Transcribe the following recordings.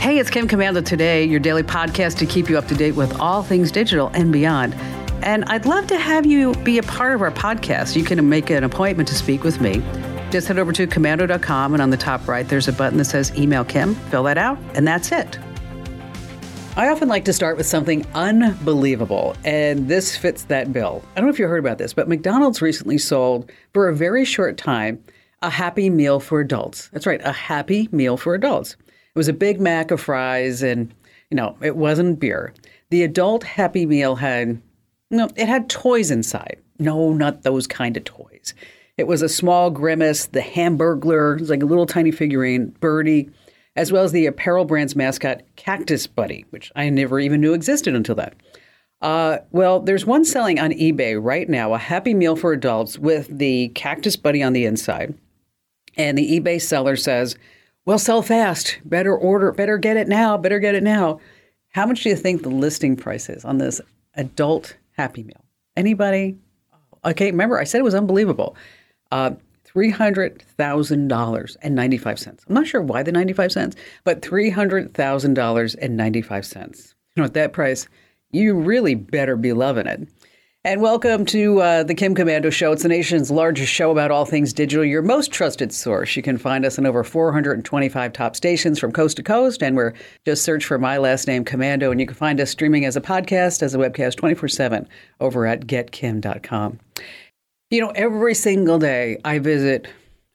Hey, it's Kim Komando today, your daily podcast to keep you up to date with all things digital and beyond. And I'd love to have you be a part of our podcast. You can make an appointment to speak with me. Just head over to komando.com, and on the top right, there's a button that says Email Kim. Fill that out, and that's it. I often like to start with something unbelievable, and this fits that bill. I don't know if you heard about this, but McDonald's recently sold, for a very short time, a Happy Meal for adults. That's right, a Happy Meal for adults. Was a Big Mac of fries, and you know, it wasn't beer. The adult Happy Meal had no, it had toys inside. No, not those kind of toys. It was a small grimace, the Hamburglar, it was like a little tiny figurine, Birdie, as well as the apparel brand's mascot, Cactus Buddy, which I never even knew existed until that. Uh, well, there's one selling on eBay right now, a Happy Meal for adults with the Cactus Buddy on the inside. And the eBay seller says, well, sell fast. Better order, better get it now, better get it now. How much do you think the listing price is on this adult Happy Meal. Anybody? Okay, remember I said it was unbelievable. Uh, $300,000 and 95 cents. I'm not sure why the 95 cents, but $300,000 and 95 cents. You know, at that price, you really better be loving it. And welcome to uh, the Kim Komando Show. It's the nation's largest show about all things digital, your most trusted source. You can find us in over 425 top stations from coast to coast, and we're just search for my last name, Komando. and you can find us streaming as a podcast, as a webcast 24 7 over at getkim.com. You know, every single day I visit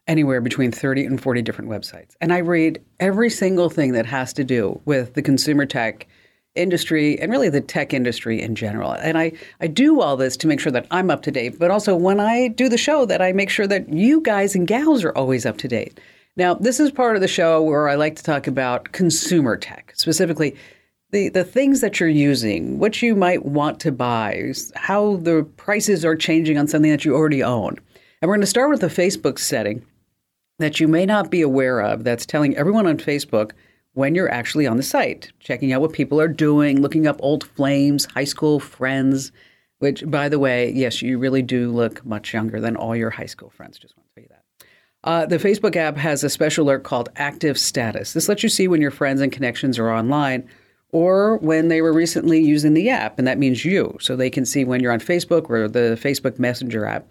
anywhere between 30 and 40 different websites, and I read every single thing that has to do with the consumer tech industry and really the tech industry in general. And I, I do all this to make sure that I'm up to date, but also when I do the show that I make sure that you guys and gals are always up to date. Now, this is part of the show where I like to talk about consumer tech, specifically the, the things that you're using, what you might want to buy, how the prices are changing on something that you already own. And we're going to start with a Facebook setting that you may not be aware of that's telling everyone on Facebook – when you're actually on the site, checking out what people are doing, looking up old flames, high school friends, which, by the way, yes, you really do look much younger than all your high school friends. Just want to tell you that. Uh, the Facebook app has a special alert called Active Status. This lets you see when your friends and connections are online or when they were recently using the app, and that means you. So they can see when you're on Facebook or the Facebook Messenger app.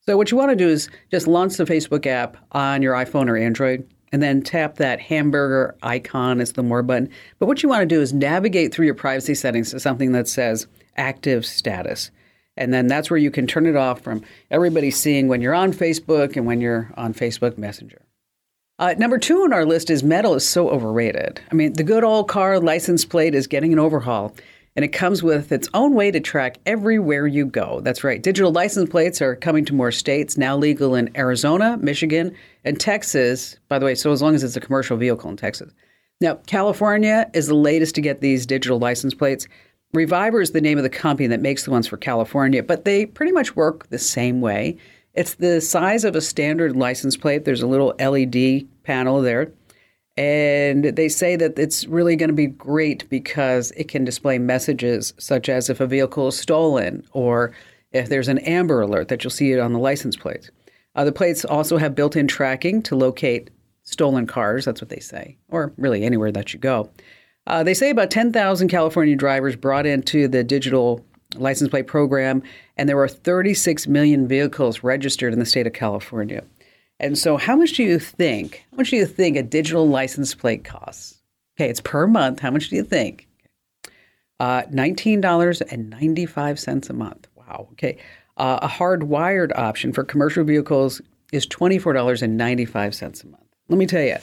So what you want to do is just launch the Facebook app on your iPhone or Android and then tap that hamburger icon as the more button. But what you want to do is navigate through your privacy settings to something that says active status. And then that's where you can turn it off from everybody seeing when you're on Facebook and when you're on Facebook Messenger. Uh, number two on our list is metal is so overrated. I mean, the good old car license plate is getting an overhaul and it comes with its own way to track everywhere you go. That's right. Digital license plates are coming to more states, now legal in Arizona, Michigan, and Texas. By the way, so as long as it's a commercial vehicle in Texas. Now, California is the latest to get these digital license plates. Reviver is the name of the company that makes the ones for California, but they pretty much work the same way. It's the size of a standard license plate. There's a little LED panel there. And they say that it's really going to be great because it can display messages such as if a vehicle is stolen or if there's an Amber Alert that you'll see it on the license plates. Uh, the plates also have built in tracking to locate stolen cars. That's what they say, or really anywhere that you go. Uh, they say about 10,000 California drivers brought into the digital license plate program, and there were 36 million vehicles registered in the state of California. And so, how much do you think? How much do you think a digital license plate costs? Okay, it's per month. How much do you think? Uh, $19.95 a month. Wow. Okay. Uh, a hardwired option for commercial vehicles is $24.95 a month. Let me tell you,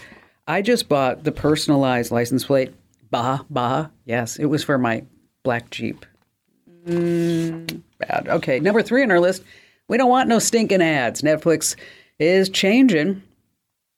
I just bought the personalized license plate. Bah, bah. Yes, it was for my black Jeep. Mm, bad. Okay, number three on our list. We don't want no stinking ads. Netflix is changing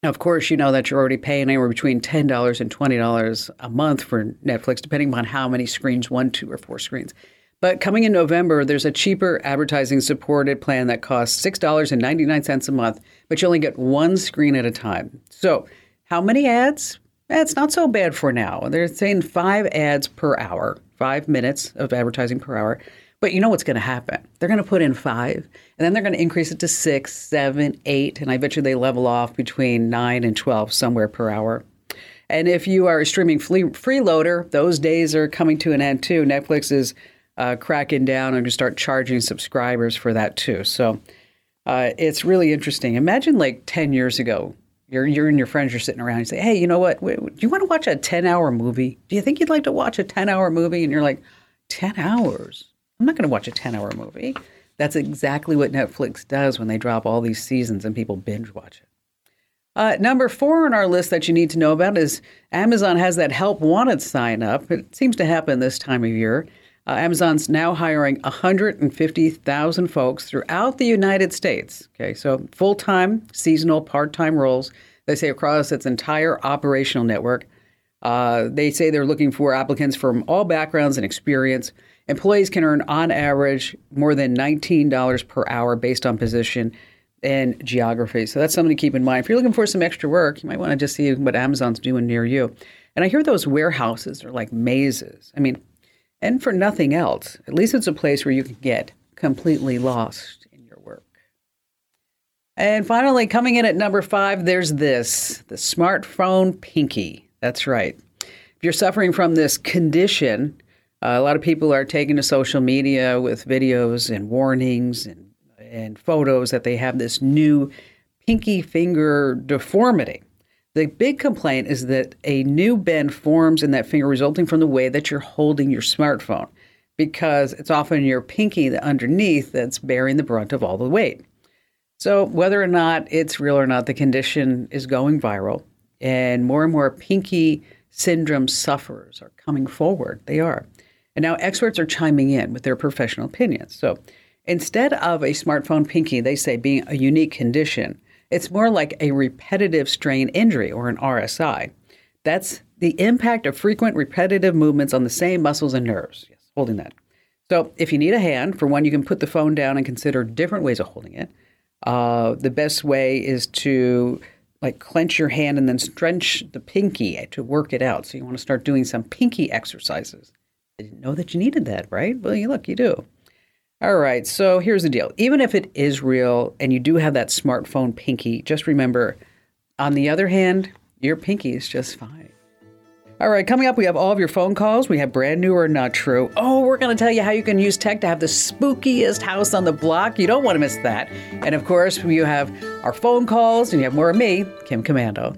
of course, you know that you're already paying anywhere between $10 and $20 a month for Netflix, depending on how many screens one, two, or four screens. But coming in November, there's a cheaper advertising supported plan that costs $6.99 a month, but you only get one screen at a time. So, how many ads? That's not so bad for now. They're saying five ads per hour, five minutes of advertising per hour. But you know what's going to happen? They're going to put in five, and then they're going to increase it to six, seven, eight, and I bet you they level off between nine and 12 somewhere per hour. And if you are a streaming freeloader, those days are coming to an end too. Netflix is uh, cracking down and to start charging subscribers for that too. So uh, it's really interesting. Imagine like 10 years ago, you're, you're and your friends are sitting around and you say, hey, you know what? Do you want to watch a 10 hour movie? Do you think you'd like to watch a 10 hour movie? And you're like, 10 hours? I'm not going to watch a 10 hour movie. That's exactly what Netflix does when they drop all these seasons and people binge watch it. Uh, number four on our list that you need to know about is Amazon has that help wanted sign up. It seems to happen this time of year. Uh, Amazon's now hiring 150,000 folks throughout the United States. Okay, so full time, seasonal, part time roles. They say across its entire operational network. Uh, they say they're looking for applicants from all backgrounds and experience. Employees can earn, on average, more than $19 per hour based on position and geography. So that's something to keep in mind. If you're looking for some extra work, you might want to just see what Amazon's doing near you. And I hear those warehouses are like mazes. I mean, and for nothing else, at least it's a place where you can get completely lost in your work. And finally, coming in at number five, there's this the smartphone pinky. That's right. If you're suffering from this condition, Uh, a lot of people are taking to social media with videos and warnings and, and photos that they have this new pinky finger deformity. The big complaint is that a new bend forms in that finger resulting from the way that you're holding your smartphone because it's often your pinky the underneath that's bearing the brunt of all the weight. So, whether or not it's real or not, the condition is going viral, and more and more pinky syndrome sufferers are coming forward. They are. And now experts are chiming in with their professional opinions. So, instead of a smartphone pinky, they say being a unique condition, it's more like a repetitive strain injury or an RSI. That's the impact of frequent repetitive movements on the same muscles and nerves. Yes, holding that. So, if you need a hand, for one, you can put the phone down and consider different ways of holding it. Uh, the best way is to like clench your hand and then stretch the pinky to work it out. So, you want to start doing some pinky exercises. I didn't know that you needed that, right? Well, you look, you do. All right, so here's the deal. Even if it is real and you do have that smartphone pinky, just remember, on the other hand, your pinky is just fine. All right, coming up, we have all of your phone calls. We have brand new or not true. Oh, we're going to tell you how you can use tech to have the spookiest house on the block. You don't want to miss that. And of course, you have our phone calls and you have more of me, Kim Komando.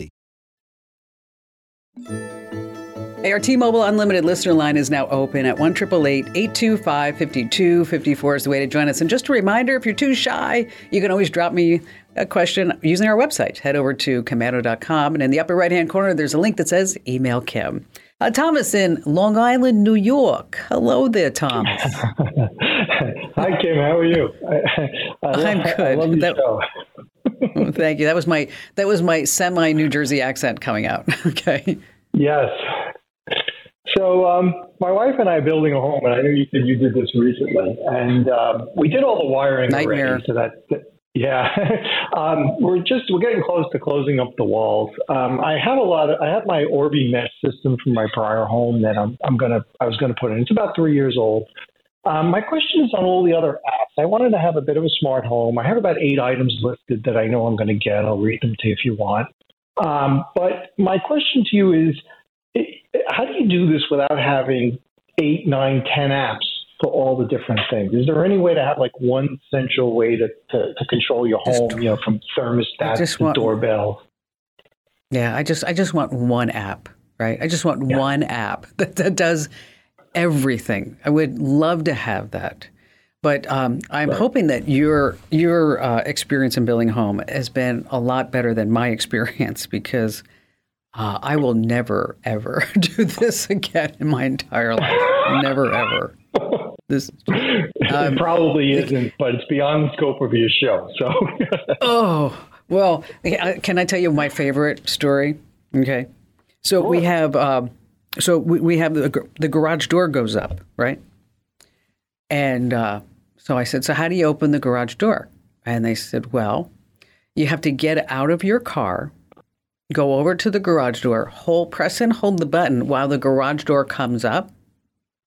Hey, our T-Mobile Unlimited listener line is now open at 1 825 5254 is the way to join us. And just a reminder, if you're too shy, you can always drop me a question using our website. Head over to komando.com, and in the upper right-hand corner, there's a link that says Email Kim. Uh, Thomas in Long Island, New York. Hello there, Thomas. Hi, Kim. How are you? I, I am good. I love that, show. Thank you. That was my that was my semi New Jersey accent coming out. okay. Yes. So um, my wife and I are building a home, and I know you said you did this recently, and um, we did all the wiring Nightmare. already. So that, that yeah, um, we're just we're getting close to closing up the walls. Um, I have a lot of I have my Orbi mesh system from my prior home that I'm I'm gonna I was gonna put in. It's about three years old. Um, my question is on all the other apps. I wanted to have a bit of a smart home. I have about eight items listed that I know I'm going to get. I'll read them to you if you want. Um, but my question to you is how do you do this without having eight, nine, ten apps for all the different things? Is there any way to have like one central way to, to, to control your home, just, you know, from thermostat to want, doorbell? Yeah, I just I just want one app, right? I just want yeah. one app that, that does everything. I would love to have that. But um, I'm right. hoping that your your uh, experience in building home has been a lot better than my experience because uh, I will never ever do this again in my entire life. never ever. This um, it probably isn't, but it's beyond the scope of your show. So. oh well, can I tell you my favorite story? Okay, so we have um, so we, we have the the garage door goes up, right? And uh, so I said, so how do you open the garage door? And they said, well, you have to get out of your car go over to the garage door, hold, press and hold the button while the garage door comes up.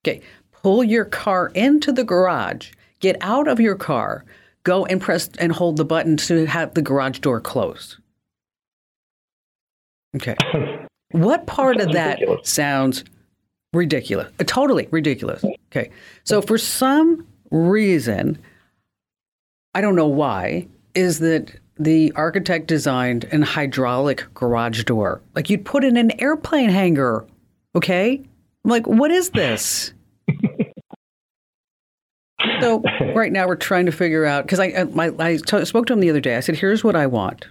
Okay, pull your car into the garage, get out of your car, go and press and hold the button to have the garage door close. Okay. What part of that ridiculous. sounds ridiculous? Uh, totally ridiculous. Okay. So for some reason, I don't know why, is that the architect designed an hydraulic garage door. Like you'd put in an airplane hangar. Okay? I'm like, what is this? so right now we're trying to figure out because I uh, my, I t- spoke to him the other day. I said, here's what I want.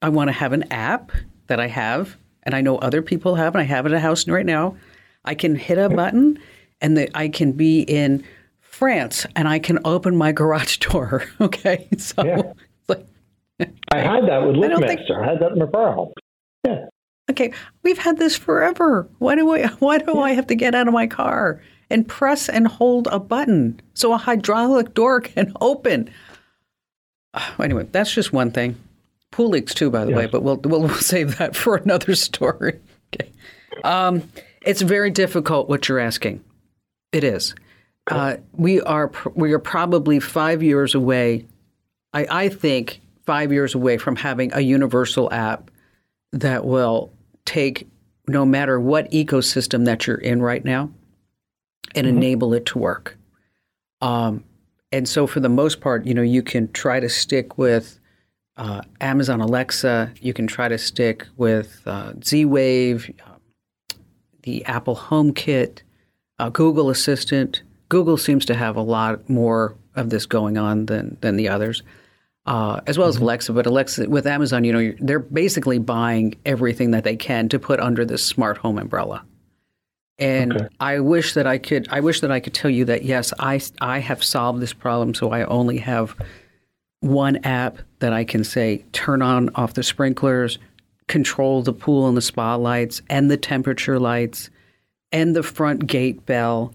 I want to have an app that I have, and I know other people have, and I have it at a house right now. I can hit a button, and the, I can be in France, and I can open my garage door. Okay, so yeah. I had that with LiftMaster. I, think... I had that in my car home. Yeah. Okay, we've had this forever. Why do I? Why do yeah. I have to get out of my car and press and hold a button so a hydraulic door can open? Anyway, that's just one thing. Pool leaks too, by the yes. way, but we'll, we'll save that for another story. Okay. Um, it's very difficult what you're asking. It is. Uh, we are we are probably five years away. I, I think five years away from having a universal app that will take no matter what ecosystem that you're in right now and mm-hmm. enable it to work. Um, and so, for the most part, you know, you can try to stick with uh, Amazon Alexa. You can try to stick with uh, Z Wave, uh, the Apple HomeKit, uh, Google Assistant. Google seems to have a lot more of this going on than than the others uh, as well as mm-hmm. Alexa. But Alexa with Amazon, you know, they're basically buying everything that they can to put under this smart home umbrella. And okay. I wish that I could. I wish that I could tell you that yes, I I have solved this problem. So I only have one app that I can say turn on off the sprinklers, control the pool and the spa lights, and the temperature lights, and the front gate bell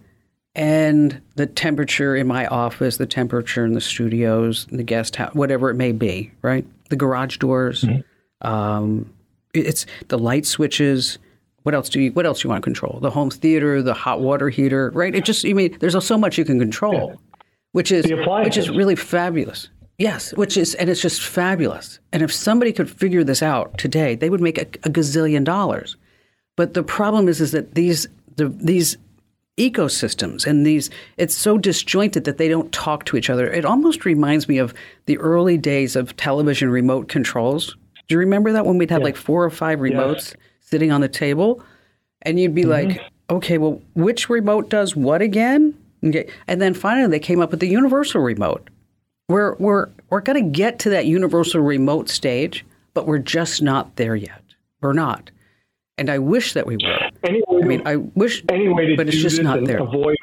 and the temperature in my office, the temperature in the studios, the guest house, whatever it may be, right? The garage doors, mm-hmm. um, it's the light switches. What else do you? What else you want to control? The home theater, the hot water heater, right? It just, I mean, there's so much you can control, yeah. which is which is really fabulous. Yes, which is, and it's just fabulous. And if somebody could figure this out today, they would make a, a gazillion dollars. But the problem is, is that these the, these ecosystems and these it's so disjointed that they don't talk to each other it almost reminds me of the early days of television remote controls do you remember that when we'd have yeah. like four or five remotes yeah. sitting on the table and you'd be mm-hmm. like okay well which remote does what again okay and then finally they came up with the universal remote we're we're we're going to get to that universal remote stage but we're just not there yet we're not and I wish that we were. Any I mean, I wish, any way to but it's just not there. Avoid,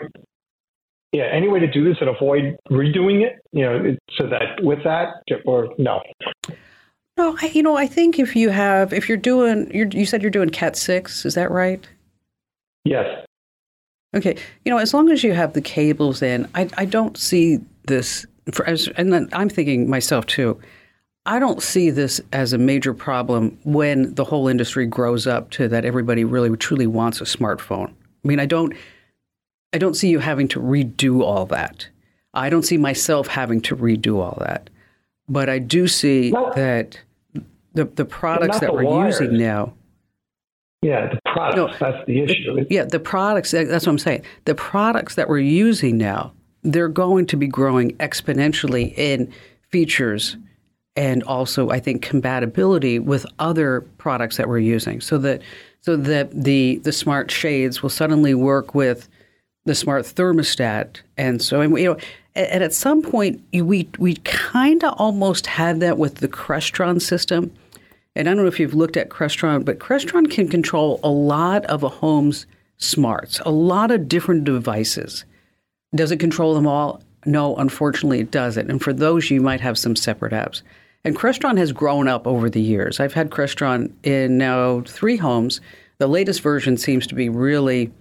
yeah, any way to do this and avoid redoing it, you know, so that with that, or no. No, I, you know, I think if you have, if you're doing, you're, you said you're doing Cat six, is that right? Yes. Okay, you know, as long as you have the cables in, I, I don't see this. For, as, and then I'm thinking myself too. I don't see this as a major problem when the whole industry grows up to that everybody really truly wants a smartphone. I mean, I don't I don't see you having to redo all that. I don't see myself having to redo all that. But I do see well, that the the products that we're wires. using now yeah, the products. No, that's the issue. yeah, the products. That's what I'm saying. The products that we're using now they're going to be growing exponentially in features and also I think compatibility with other products that we're using. So that so that the the smart shades will suddenly work with the smart thermostat and so and you know and at some point we we kind of almost had that with the Crestron system. And I don't know if you've looked at Crestron but Crestron can control a lot of a home's smarts a lot of different devices does it control them all no unfortunately it doesn't and for those you might have some separate apps and Crestron has grown up over the years. I've had Crestron in now three homes. The latest version seems to be really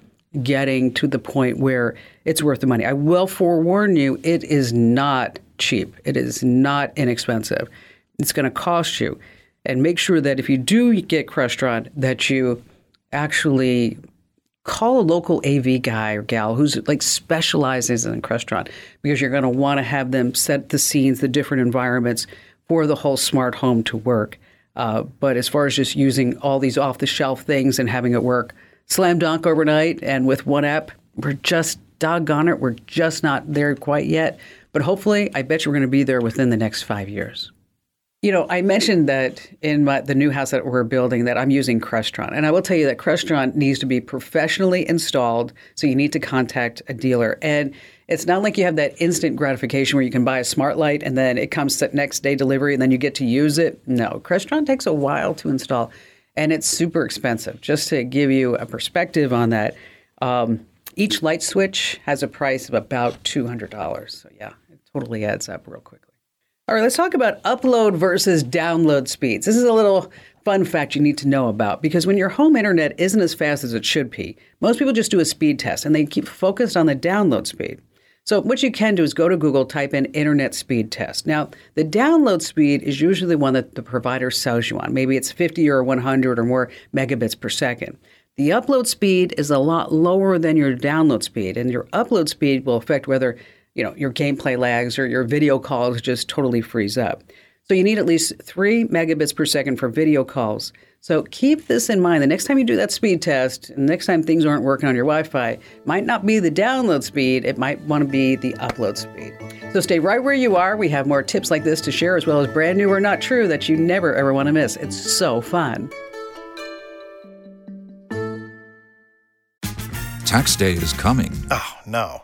getting to the point where it's worth the money. I will forewarn you, it is not cheap. It is not inexpensive. It's going to cost you. And make sure that if you do get Crestron, that you actually call a local AV guy or gal who's like specializes in Crestron because you're going to want to have them set the scenes, the different environments for the whole smart home to work. Uh, but as far as just using all these off the shelf things and having it work slam dunk overnight and with one app, we're just doggone it, we're just not there quite yet. But hopefully, I bet you we're going to be there within the next five years. You know, I mentioned that in my, the new house that we're building that I'm using Crestron, and I will tell you that Crestron needs to be professionally installed. So you need to contact a dealer, and it's not like you have that instant gratification where you can buy a smart light and then it comes to next day delivery and then you get to use it. No, Crestron takes a while to install, and it's super expensive. Just to give you a perspective on that. Um, each light switch has a price of about $200. So, yeah, it totally adds up real quickly. All right, let's talk about upload versus download speeds. This is a little fun fact you need to know about because when your home internet isn't as fast as it should be, most people just do a speed test and they keep focused on the download speed. So, what you can do is go to Google, type in internet speed test. Now, the download speed is usually the one that the provider sells you on. Maybe it's 50 or 100 or more megabits per second. The upload speed is a lot lower than your download speed, and your upload speed will affect whether you know, your gameplay lags or your video calls just totally freeze up. So you need at least three megabits per second for video calls. So keep this in mind. The next time you do that speed test, and the next time things aren't working on your Wi-Fi, might not be the download speed, it might want to be the upload speed. So stay right where you are. We have more tips like this to share, as well as brand new or not true that you never ever want to miss. It's so fun. Tax day is coming. Oh, no.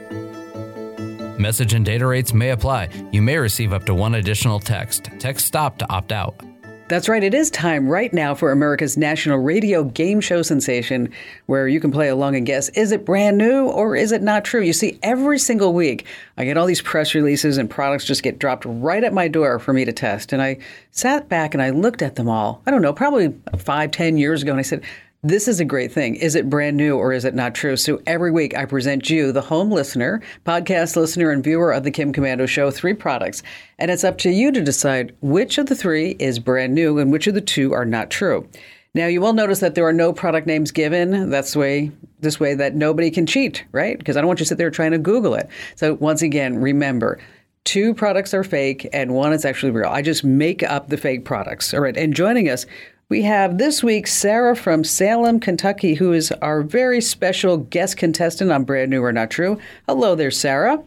Message and data rates may apply. You may receive up to one additional text. Text stop to opt out. That's right. It is time right now for America's national radio game show sensation, where you can play along and guess is it brand new or is it not true? You see, every single week, I get all these press releases and products just get dropped right at my door for me to test. And I sat back and I looked at them all, I don't know, probably five, ten years ago, and I said, this is a great thing. Is it brand new or is it not true? So every week I present you, the home listener, podcast listener, and viewer of the Kim Komando Show, three products. And it's up to you to decide which of the three is brand new and which of the two are not true. Now you will notice that there are no product names given. That's the way this way that nobody can cheat, right? Because I don't want you to sit there trying to Google it. So once again, remember two products are fake and one is actually real. I just make up the fake products. All right. And joining us we have this week Sarah from Salem, Kentucky, who is our very special guest contestant on Brand New or Not True. Hello there, Sarah.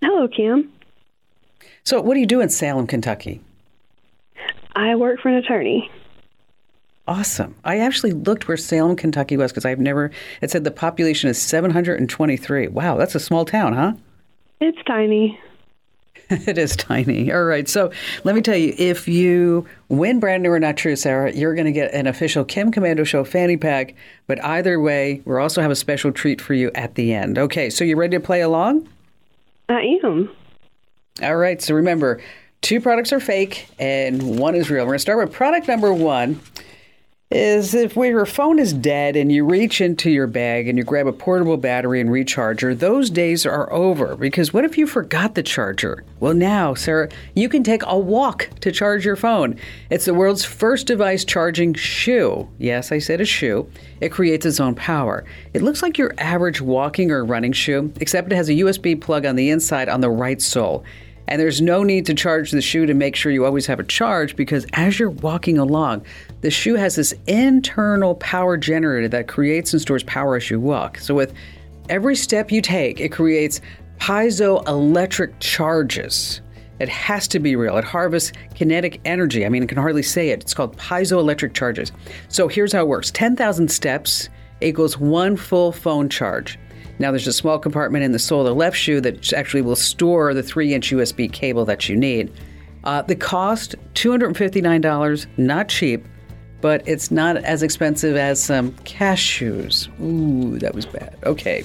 Hello, Kim. So, what do you do in Salem, Kentucky? I work for an attorney. Awesome. I actually looked where Salem, Kentucky was because I've never, it said the population is 723. Wow, that's a small town, huh? It's tiny. it is tiny. All right. So let me tell you if you win brand new or not true, Sarah, you're going to get an official Kim Komando Show fanny pack. But either way, we'll also have a special treat for you at the end. Okay. So you ready to play along? I am. All right. So remember, two products are fake and one is real. We're going to start with product number one. Is if your phone is dead and you reach into your bag and you grab a portable battery and recharger, those days are over. Because what if you forgot the charger? Well, now, Sarah, you can take a walk to charge your phone. It's the world's first device charging shoe. Yes, I said a shoe. It creates its own power. It looks like your average walking or running shoe, except it has a USB plug on the inside on the right sole. And there's no need to charge the shoe to make sure you always have a charge because as you're walking along, the shoe has this internal power generator that creates and stores power as you walk. So with every step you take, it creates piezoelectric charges. It has to be real. It harvests kinetic energy. I mean, I can hardly say it. It's called piezoelectric charges. So here's how it works 10,000 steps equals one full phone charge. Now, there's a small compartment in the sole of the left shoe that actually will store the 3 inch USB cable that you need. Uh, the cost $259, not cheap, but it's not as expensive as some cashews. Ooh, that was bad. Okay.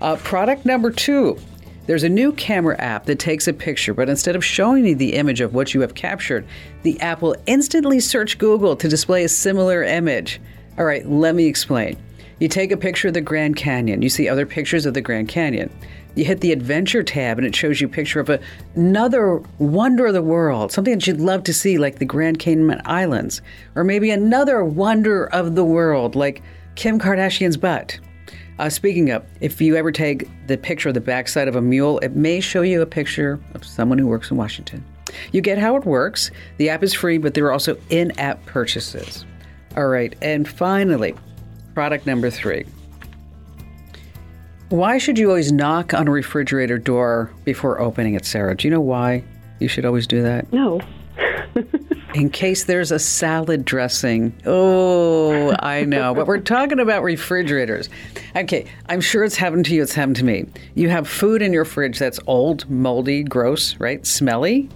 Uh, product number two. There's a new camera app that takes a picture, but instead of showing you the image of what you have captured, the app will instantly search Google to display a similar image. All right, let me explain. You take a picture of the Grand Canyon. You see other pictures of the Grand Canyon. You hit the Adventure tab and it shows you a picture of a, another wonder of the world, something that you'd love to see, like the Grand Cayman Islands, or maybe another wonder of the world, like Kim Kardashian's butt. Uh, speaking of, if you ever take the picture of the backside of a mule, it may show you a picture of someone who works in Washington. You get how it works. The app is free, but there are also in app purchases. All right, and finally, Product number three. Why should you always knock on a refrigerator door before opening it, Sarah? Do you know why you should always do that? No. In case there's a salad dressing. Oh, I know. but we're talking about refrigerators. Okay, I'm sure it's happened to you, it's happened to me. You have food in your fridge that's old, moldy, gross, right? Smelly.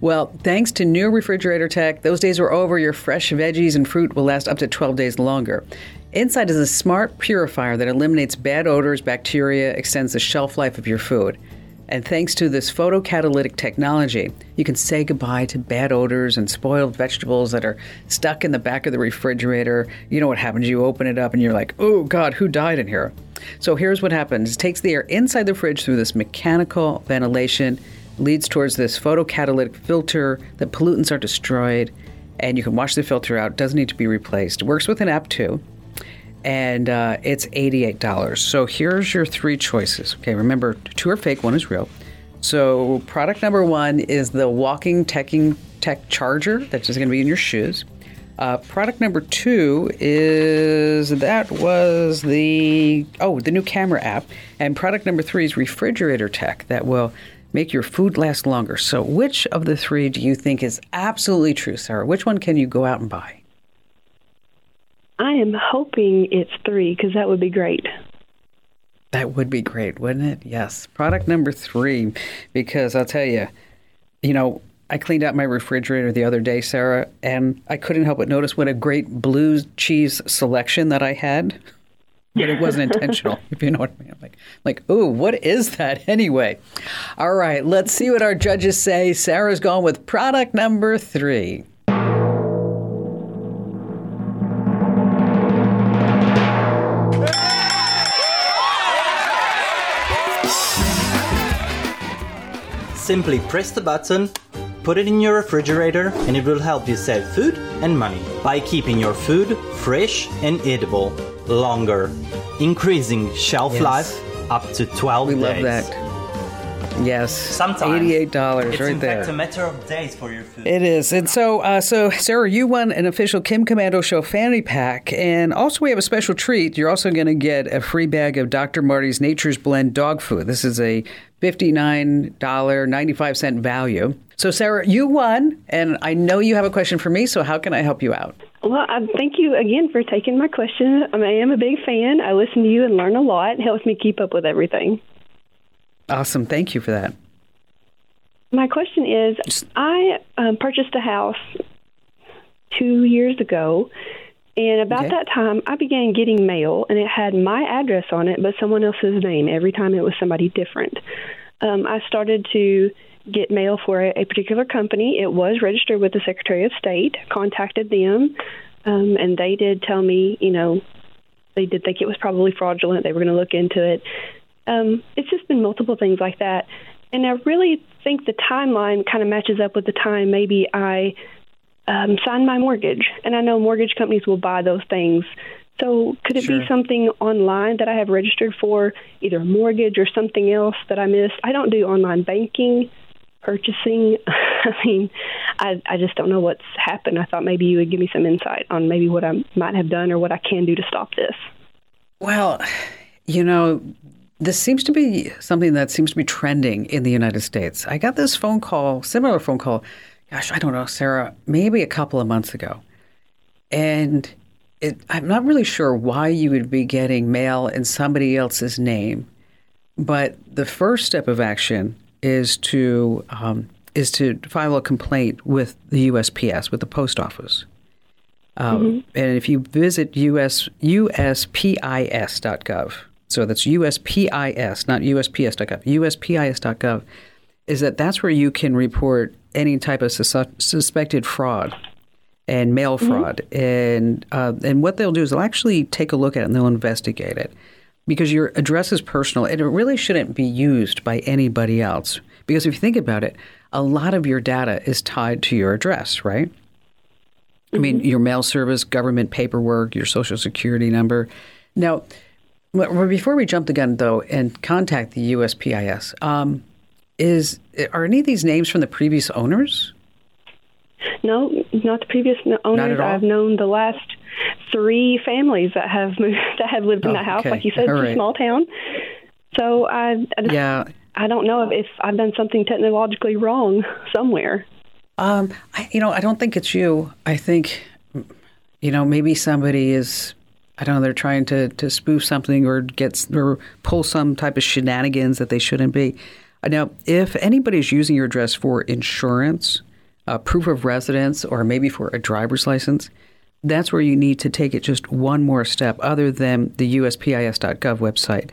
Well, thanks to new refrigerator tech, those days are over. Your fresh veggies and fruit will last up to 12 days longer. Inside is a smart purifier that eliminates bad odors, bacteria, extends the shelf life of your food. And thanks to this photocatalytic technology, you can say goodbye to bad odors and spoiled vegetables that are stuck in the back of the refrigerator. You know what happens? You open it up and you're like, oh God, who died in here? So here's what happens it takes the air inside the fridge through this mechanical ventilation, leads towards this photocatalytic filter that pollutants are destroyed, and you can wash the filter out. Doesn't need to be replaced. It works with an app too and uh, it's $88. So here's your three choices. Okay, remember, two are fake, one is real. So product number one is the walking teching tech charger that's just going to be in your shoes. Uh, product number two is that was the oh the new camera app, and product number three is refrigerator tech that will make your food last longer. So which of the three do you think is absolutely true, Sarah? Which one can you go out and buy? I am hoping it's three because that would be great. That would be great, wouldn't it? Yes. Product number three, because I'll tell you, you know, I cleaned out my refrigerator the other day, Sarah, and I couldn't help but notice what a great blue cheese selection that I had. But it wasn't intentional, if you know what I mean. I'm like, like, ooh, what is that anyway? All right, let's see what our judges say. Sarah's gone with product number three. Simply press the button, put it in your refrigerator, and it will help you save food and money by keeping your food fresh and edible longer, increasing shelf yes. life up to 12 we days. We love that. Yes, sometimes eighty-eight dollars right in there. It's a matter of days for your food. It is, and so uh, so Sarah, you won an official Kim Komando Show fanny pack, and also we have a special treat. You're also going to get a free bag of Dr. Marty's Nature's Blend dog food. This is a $59.95 value. So, Sarah, you won, and I know you have a question for me, so how can I help you out? Well, I thank you again for taking my question. I, mean, I am a big fan. I listen to you and learn a lot. It helps me keep up with everything. Awesome. Thank you for that. My question is I um, purchased a house two years ago, and about okay. that time, I began getting mail, and it had my address on it, but someone else's name every time it was somebody different. Um, I started to get mail for a, a particular company. It was registered with the Secretary of State, contacted them. um, and they did tell me, you know, they did think it was probably fraudulent. They were going to look into it. Um, it's just been multiple things like that, and I really think the timeline kind of matches up with the time maybe I um, signed my mortgage, and I know mortgage companies will buy those things. So could it Sure. be something online that I have registered for, either a mortgage or something else that I missed? I don't do online banking, purchasing. I mean, I I just don't know what's happened. I thought maybe you would give me some insight on maybe what I might have done or what I can do to stop this. Well, you know, this seems to be something that seems to be trending in the United States. I got this phone call, similar phone call, gosh, I don't know, Sarah, maybe a couple of months ago. And it, I'm not really sure why you would be getting mail in somebody else's name, but the first step of action is to um, is to file a complaint with the USPS, with the post office. Um, And if you visit US, USPIS.gov, so that's USPIS, not USPS.gov, USPIS.gov, is that that's where you can report any type of sus- suspected fraud and mail fraud. And uh, and what they'll do is they'll actually take a look at it and they'll investigate it because your address is personal and it really shouldn't be used by anybody else. Because if you think about it, a lot of your data is tied to your address, right? I mean, your mail service, government paperwork, your social security number. Now, w- before we jump the gun, though, and contact the USPIS, um, is are any of these names from the previous owners? No, not the previous owners. I've known the last three families that have moved, that have lived in Oh, that house. okay. Like you said, All it's right. a small town. So I, I, just- Yeah. I don't know if, if I've done something technologically wrong somewhere. Um, I, you know, I don't think it's you. I think, you know, maybe somebody is, I don't know, they're trying to, to spoof something or get or pull some type of shenanigans that they shouldn't be. Uh, Now, if anybody's using your address for insurance, uh, proof of residence, or maybe for a driver's license, that's where you need to take it just one more step other than the USPIS.gov website.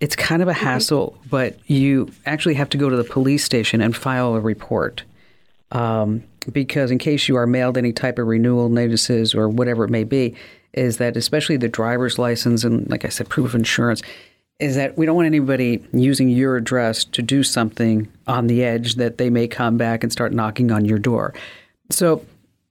It's kind of a hassle, but you actually have to go to the police station and file a report um, because in case you are mailed any type of renewal notices or whatever it may be, is that especially the driver's license and, like I said, proof of insurance, is that we don't want anybody using your address to do something on the edge that they may come back and start knocking on your door. So,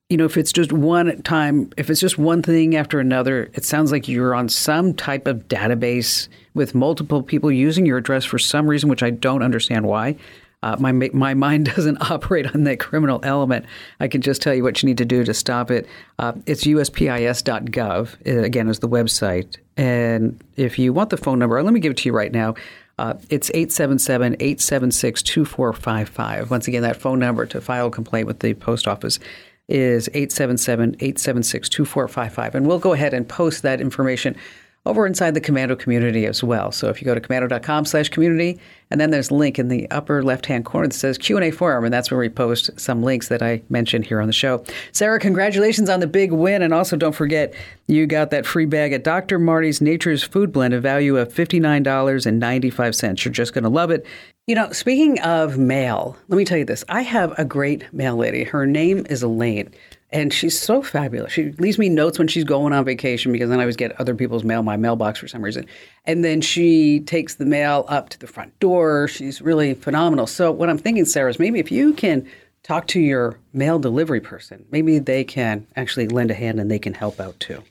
you know, if it's just one time, if it's just one thing after another, it sounds like you're on some type of database with multiple people using your address for some reason, which I don't understand why. Uh, my my mind doesn't operate on that criminal element. I can just tell you what you need to do to stop it. Uh, it's USPIS.gov. uh, Again, is the website. And if you want the phone number, let me give it to you right now. Uh, it's 877 876 2455. Once again, that phone number to file a complaint with the post office is 877 876 2455. And we'll go ahead and post that information over inside the Komando community as well. So if you go to komando.com slash community, and then there's a link in the upper left-hand corner that says Q&A forum, and that's where we post some links that I mentioned here on the show. Sarah, congratulations on the big win. And also don't forget, you got that free bag at Dr. Marty's Nature's Food Blend, a value of $59.95. You're just going to love it. You know, speaking of mail, let me tell you this. I have a great mail lady. Her name is Elaine. And she's so fabulous. She leaves me notes when she's going on vacation because then I always get other people's mail in my mailbox for some reason. And then she takes the mail up to the front door. She's really phenomenal. So what I'm thinking, Sarah, is maybe if you can talk to your mail delivery person, maybe they can actually lend a hand and they can help out too.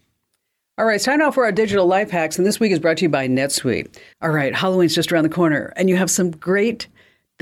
All right, it's time now for our digital life hacks, and this week is brought to you by NetSuite. All right, Halloween's just around the corner, and you have some great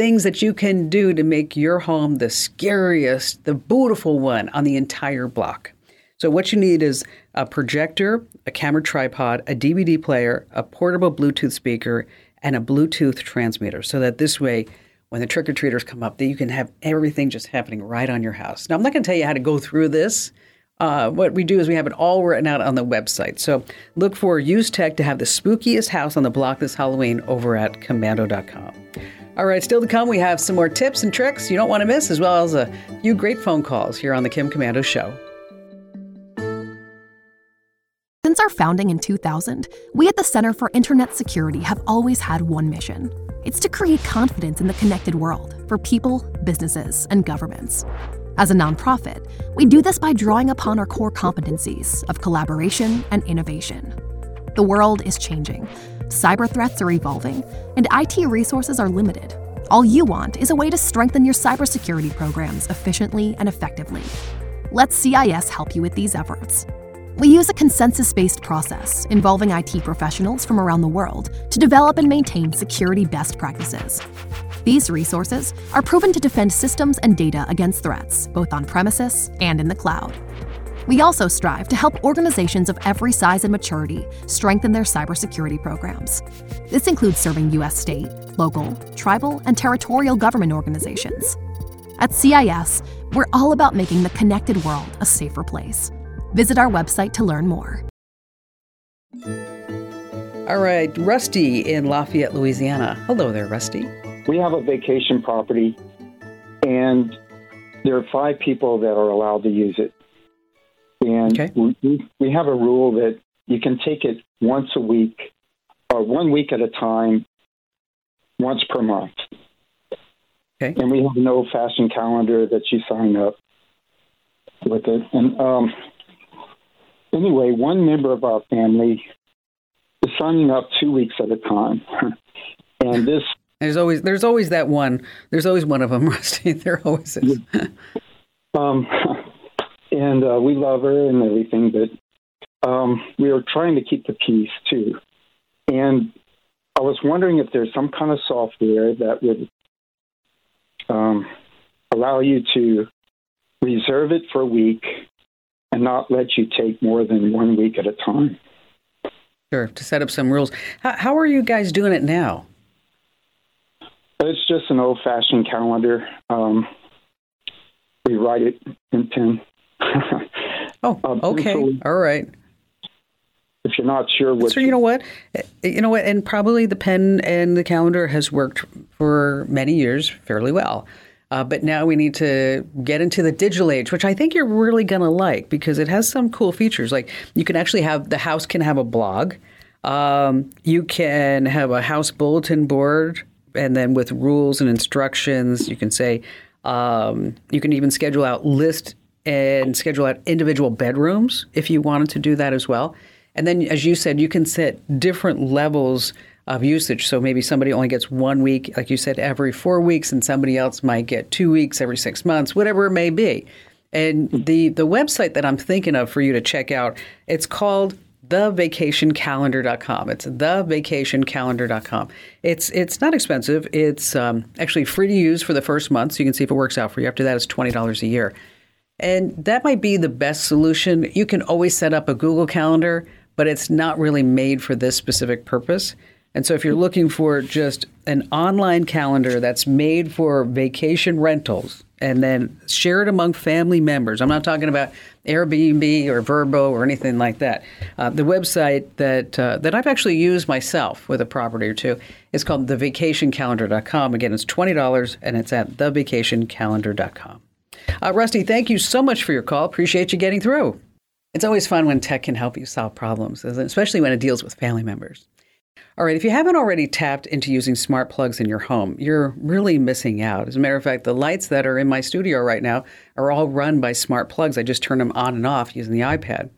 things that you can do to make your home the scariest, the beautiful one on the entire block. So, what you need is a projector, a camera tripod, a DVD player, a portable Bluetooth speaker, and a Bluetooth transmitter, so that this way, when the trick or treaters come up, that you can have everything just happening right on your house. Now, I'm not going to tell you how to go through this. Uh, what we do is we have it all written out on the website. So look for Use Tech to have the spookiest house on the block this Halloween over at komando.com. All right, still to come, we have some more tips and tricks you don't want to miss, as well as a few great phone calls here on the Kim Komando Show. Since our founding in 2000, we at the Center for Internet Security have always had one mission. It's to create confidence in the connected world for people, businesses, and governments. As a nonprofit, we do this by drawing upon our core competencies of collaboration and innovation. The world is changing, cyber threats are evolving, and IT resources are limited. All you want is a way to strengthen your cybersecurity programs efficiently and effectively. Let CIS help you with these efforts. We use a consensus based process involving IT professionals from around the world to develop and maintain security best practices. These resources are proven to defend systems and data against threats, both on premises and in the cloud. We also strive to help organizations of every size and maturity strengthen their cybersecurity programs. This includes serving U.S. state, local, tribal, and territorial government organizations. At CIS, we're all about making the connected world a safer place. Visit our website to learn more. All right, Rusty in Lafayette, Louisiana. Hello there, Rusty. We have a vacation property, and there are five people that are allowed to use it. And Okay. we, we have a rule that you can take it once a week or one week at a time, once per month. Okay. And we have an old fashioned calendar that you sign up with it. And um, anyway, one member of our family is signing up two weeks at a time. and this There's always there's always that one. There's always one of them, Rusty. There always is. Um, and uh, we love her and everything, but um, we are trying to keep the peace too. And I was wondering if there's some kind of software that would um, allow you to reserve it for a week and not let you take more than one week at a time. Sure, to set up some rules. How, how are you guys doing it now? It's just an old fashioned calendar. Um, we write it in pen. Oh, okay, all right. If you're not sure what So you know what, Uh, you know what, and probably the pen and the calendar has worked for many years fairly well. Uh, but now we need to get into the digital age, which I think you're really going to like because it has some cool features. Like you can actually have the house can have a blog, um, you can have a house bulletin board, and then with rules and instructions, you can say um, you can even schedule out list and schedule out individual bedrooms if you wanted to do that as well. And then, as you said, you can set different levels of usage. So maybe somebody only gets one week, like you said, every four weeks, and somebody else might get two weeks every six months, whatever it may be. And the the website that I'm thinking of for you to check out, it's called thevacationcalendar.com. It's thevacationcalendar.com. It's it's not expensive. It's um, actually free to use for the first month, so you can see if it works out for you. After that, it's twenty dollars a year. And that might be the best solution. You can always set up a Google Calendar, but it's not really made for this specific purpose. And so if you're looking for just an online calendar that's made for vacation rentals and then share it among family members, I'm not talking about Airbnb or Vrbo or anything like that. Uh, the website that uh, that I've actually used myself with a property or two is called thevacationcalendar.com. Again, it's twenty dollars and it's at thevacationcalendar.com. Uh, Rusty, thank you so much for your call. Appreciate you getting through. It's always fun when tech can help you solve problems, especially when it deals with family members. All right, if you haven't already tapped into using smart plugs in your home, you're really missing out. As a matter of fact, the lights that are in my studio right now are all run by smart plugs. I just turn them on and off using the iPad.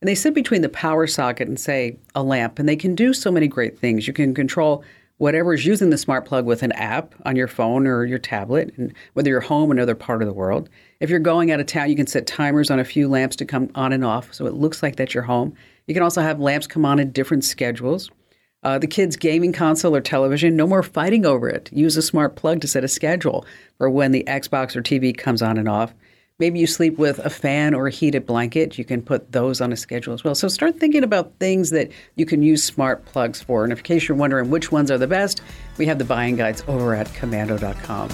And they sit between the power socket and, say, a lamp, and they can do so many great things. You can control whatever is using the smart plug with an app on your phone or your tablet, and whether you're home or another part of the world. If you're going out of town, you can set timers on a few lamps to come on and off so it looks like that you're home. You can also have lamps come on at different schedules. Uh, the kids' gaming console or television, no more fighting over it. Use a smart plug to set a schedule for when the Xbox or TV comes on and off. Maybe you sleep with a fan or a heated blanket. You can put those on a schedule as well. So start thinking about things that you can use smart plugs for. And in case you're wondering which ones are the best, we have the buying guides over at komando.com.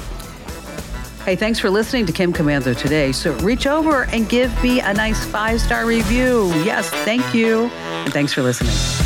Hey, thanks for listening to Kim Komando today. So reach over and give me a nice five star review. Yes, thank you. And thanks for listening.